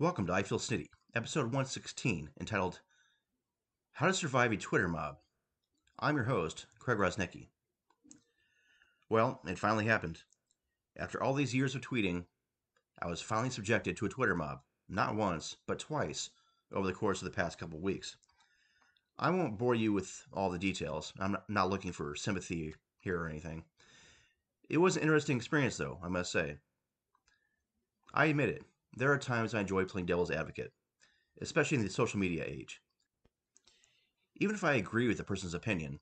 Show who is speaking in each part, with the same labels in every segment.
Speaker 1: Welcome to I Feel Snitty, episode 116, entitled How to Survive a Twitter Mob. I'm your host, Craig Rosnicki. Well, it finally happened. After all these years of tweeting, I was finally subjected to a Twitter mob, not once, but twice, over the course of the past couple weeks. I won't bore you with all the details. I'm not looking for sympathy here or anything. It was an interesting experience, though, I must say. I admit it, there are times I enjoy playing devil's advocate, especially in the social media age. Even if I agree with a person's opinion,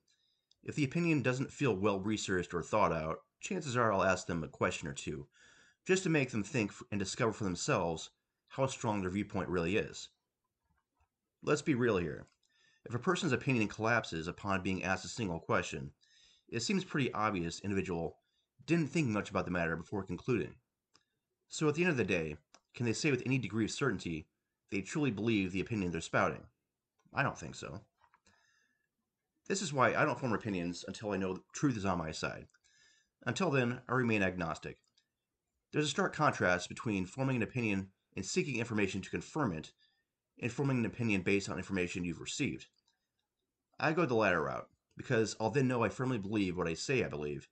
Speaker 1: if the opinion doesn't feel well researched or thought out, chances are I'll ask them a question or two, just to make them think and discover for themselves how strong their viewpoint really is. Let's be real here. If a person's opinion collapses upon being asked a single question, it seems pretty obvious the individual didn't think much about the matter before concluding. So at the end of the day, can they say with any degree of certainty they truly believe the opinion they're spouting? I don't think so. This is why I don't form opinions until I know the truth is on my side. Until then, I remain agnostic. There's a stark contrast between forming an opinion and seeking information to confirm it, and forming an opinion based on information you've received. I go the latter route, because I'll then know I firmly believe what I say I believe,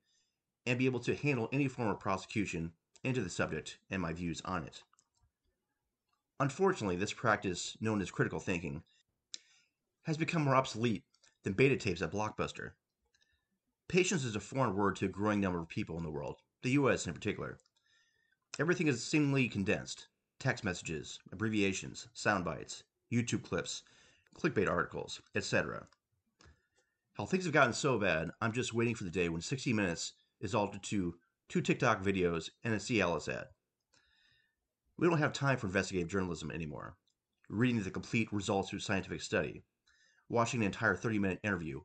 Speaker 1: and be able to handle any form of prosecution into the subject and my views on it. Unfortunately, this practice, known as critical thinking, has become more obsolete than beta tapes at Blockbuster. Patience is a foreign word to a growing number of people in the world, the US in particular. Everything is seemingly condensed text messages, abbreviations, sound bites, YouTube clips, clickbait articles, etc. How things have gotten so bad, I'm just waiting for the day when 60 Minutes is altered to two TikTok videos and a Cialis ad. We don't have time for investigative journalism anymore. Reading the complete results of a scientific study, watching an entire 30 minute interview,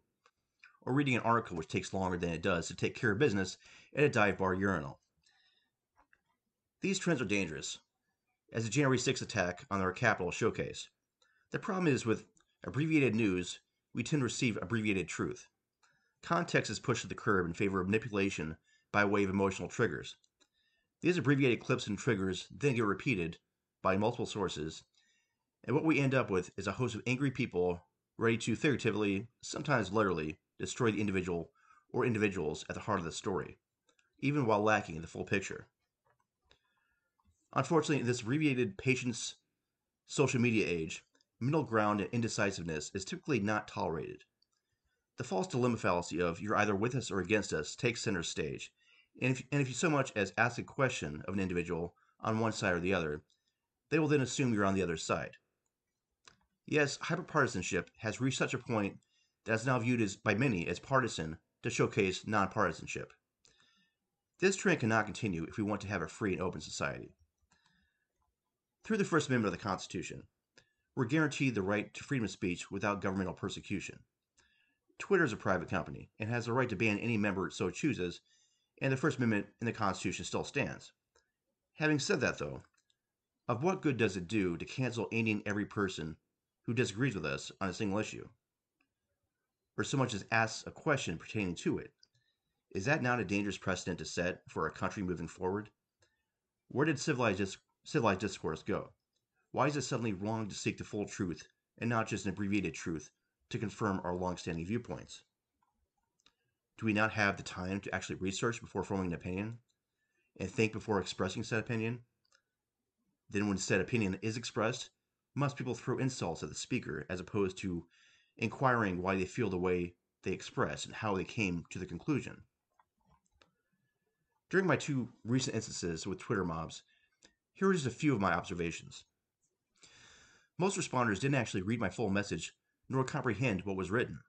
Speaker 1: or reading an article which takes longer than it does to take care of business at a dive bar urinal. These trends are dangerous, as the January 6th attack on our Capitol showcase. The problem is with abbreviated news, we tend to receive abbreviated truth. Context is pushed to the curb in favor of manipulation by way of emotional triggers. These abbreviated clips and triggers then get repeated by multiple sources, and what we end up with is a host of angry people ready to figuratively, sometimes literally, destroy the individual or individuals at the heart of the story, even while lacking the full picture. Unfortunately, in this abbreviated patience social media age, middle ground and indecisiveness is typically not tolerated. The false dilemma fallacy of you're either with us or against us takes center stage, and if, and if you so much as ask a question of an individual on one side or the other, they will then assume you're on the other side. Yes, hyperpartisanship has reached such a point that is now viewed as, by many as partisan to showcase nonpartisanship. This trend cannot continue if we want to have a free and open society. Through the First Amendment of the Constitution, we're guaranteed the right to freedom of speech without governmental persecution. Twitter is a private company and has the right to ban any member it so chooses and the First Amendment in the Constitution still stands. Having said that, though, of what good does it do to cancel any and every person who disagrees with us on a single issue? Or so much as asks a question pertaining to it? Is that not a dangerous precedent to set for a country moving forward? Where did civilized, civilized discourse go? Why is it suddenly wrong to seek the full truth and not just an abbreviated truth to confirm our long-standing viewpoints? Do we not have the time to actually research before forming an opinion and think before expressing said opinion? Then, when said opinion is expressed, must people throw insults at the speaker as opposed to inquiring why they feel the way they express and how they came to the conclusion? During my two recent instances with Twitter mobs, here are just a few of my observations. Most responders didn't actually read my full message nor comprehend what was written.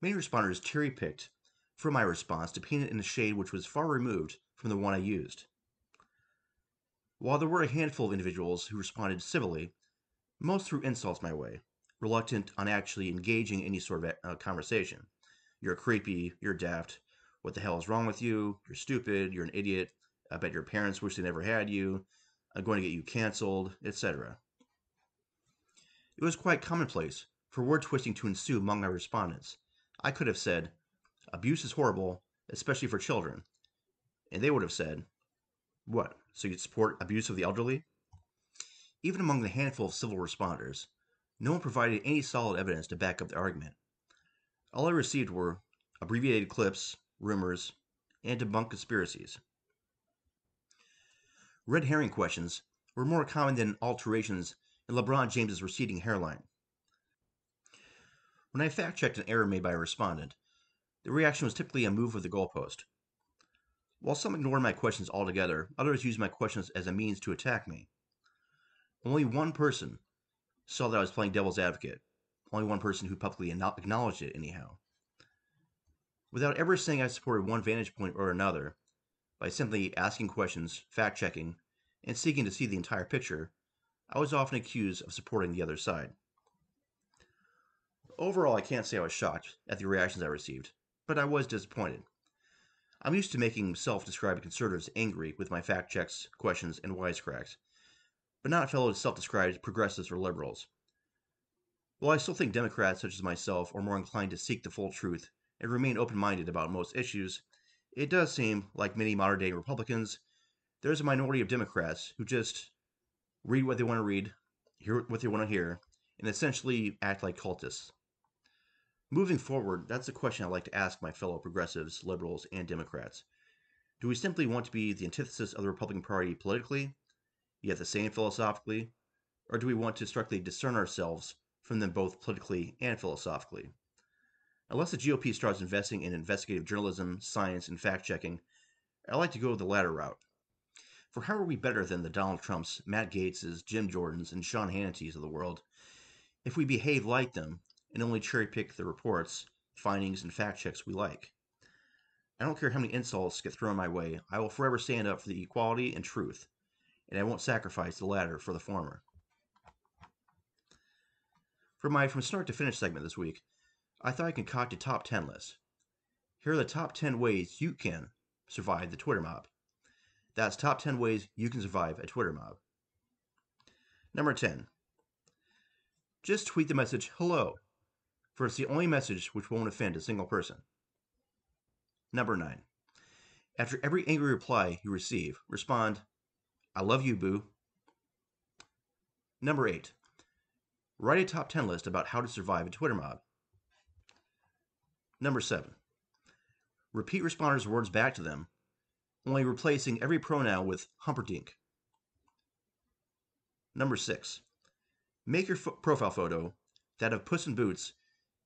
Speaker 1: Many responders cherry picked from my response to paint it in a shade which was far removed from the one I used. While there were a handful of individuals who responded civilly, most threw insults my way, reluctant on actually engaging any sort of uh, conversation. You're creepy, you're daft, what the hell is wrong with you? You're stupid, you're an idiot, I bet your parents wish they never had you, I'm going to get you canceled, etc. It was quite commonplace for word twisting to ensue among my respondents, I could have said, abuse is horrible, especially for children. And they would have said, what, so you support abuse of the elderly? Even among the handful of civil responders, no one provided any solid evidence to back up the argument. All I received were abbreviated clips, rumors, and debunked conspiracies. Red herring questions were more common than alterations in LeBron James's receding hairline. When I fact checked an error made by a respondent, the reaction was typically a move of the goalpost. While some ignored my questions altogether, others used my questions as a means to attack me. Only one person saw that I was playing devil's advocate. Only one person who publicly acknowledged it, anyhow. Without ever saying I supported one vantage point or another, by simply asking questions, fact checking, and seeking to see the entire picture, I was often accused of supporting the other side. Overall, I can't say I was shocked at the reactions I received, but I was disappointed. I'm used to making self described conservatives angry with my fact checks, questions, and wisecracks, but not fellow self described progressives or liberals. While I still think Democrats such as myself are more inclined to seek the full truth and remain open minded about most issues, it does seem, like many modern day Republicans, there's a minority of Democrats who just read what they want to read, hear what they want to hear, and essentially act like cultists. Moving forward, that's a question I'd like to ask my fellow progressives, liberals, and Democrats. Do we simply want to be the antithesis of the Republican Party politically, yet the same philosophically, or do we want to strictly discern ourselves from them both politically and philosophically? Unless the GOP starts investing in investigative journalism, science, and fact checking, I like to go the latter route. For how are we better than the Donald Trumps, Matt Gaetzes, Jim Jordans, and Sean Hannity's of the world if we behave like them and only cherry pick the reports, findings, and fact checks we like. I don't care how many insults get thrown my way, I will forever stand up for the equality and truth, and I won't sacrifice the latter for the former. For my from start to finish segment this week, I thought I concocted top 10 list. Here are the top 10 ways you can survive the Twitter mob. That's top 10 ways you can survive a Twitter mob. Number 10. Just tweet the message hello for it's the only message which won't offend a single person. Number 9. After every angry reply you receive, respond, I love you, boo. Number 8. Write a top 10 list about how to survive a Twitter mob. Number 7. Repeat responders' words back to them, only replacing every pronoun with humperdink. Number 6. Make your fo- profile photo that of Puss in Boots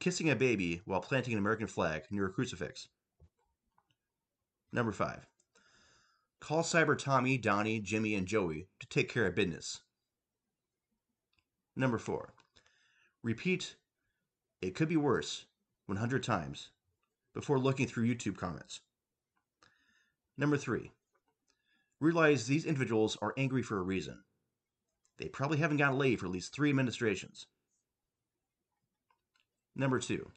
Speaker 1: kissing a baby while planting an American flag near a crucifix. Number five, call Cyber Tommy, Donnie, Jimmy, and Joey to take care of business. Number four, repeat it could be worse 100 times before looking through YouTube comments. Number three, realize these individuals are angry for a reason. They probably haven't gotten laid for at least three administrations. Number two,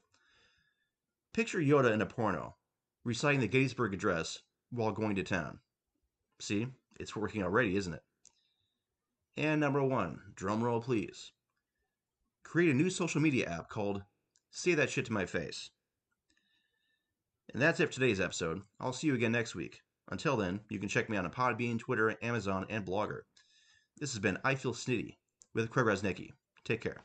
Speaker 1: picture Yoda in a porno, reciting the Gettysburg Address while going to town. See, it's working already, isn't it? And number one, drum roll please. Create a new social media app called Say That Shit to My Face. And that's it for today's episode. I'll see you again next week. Until then, you can check me on Podbean, Twitter, Amazon, and Blogger. This has been I Feel Snitty with Craig Rosnicki. Take care.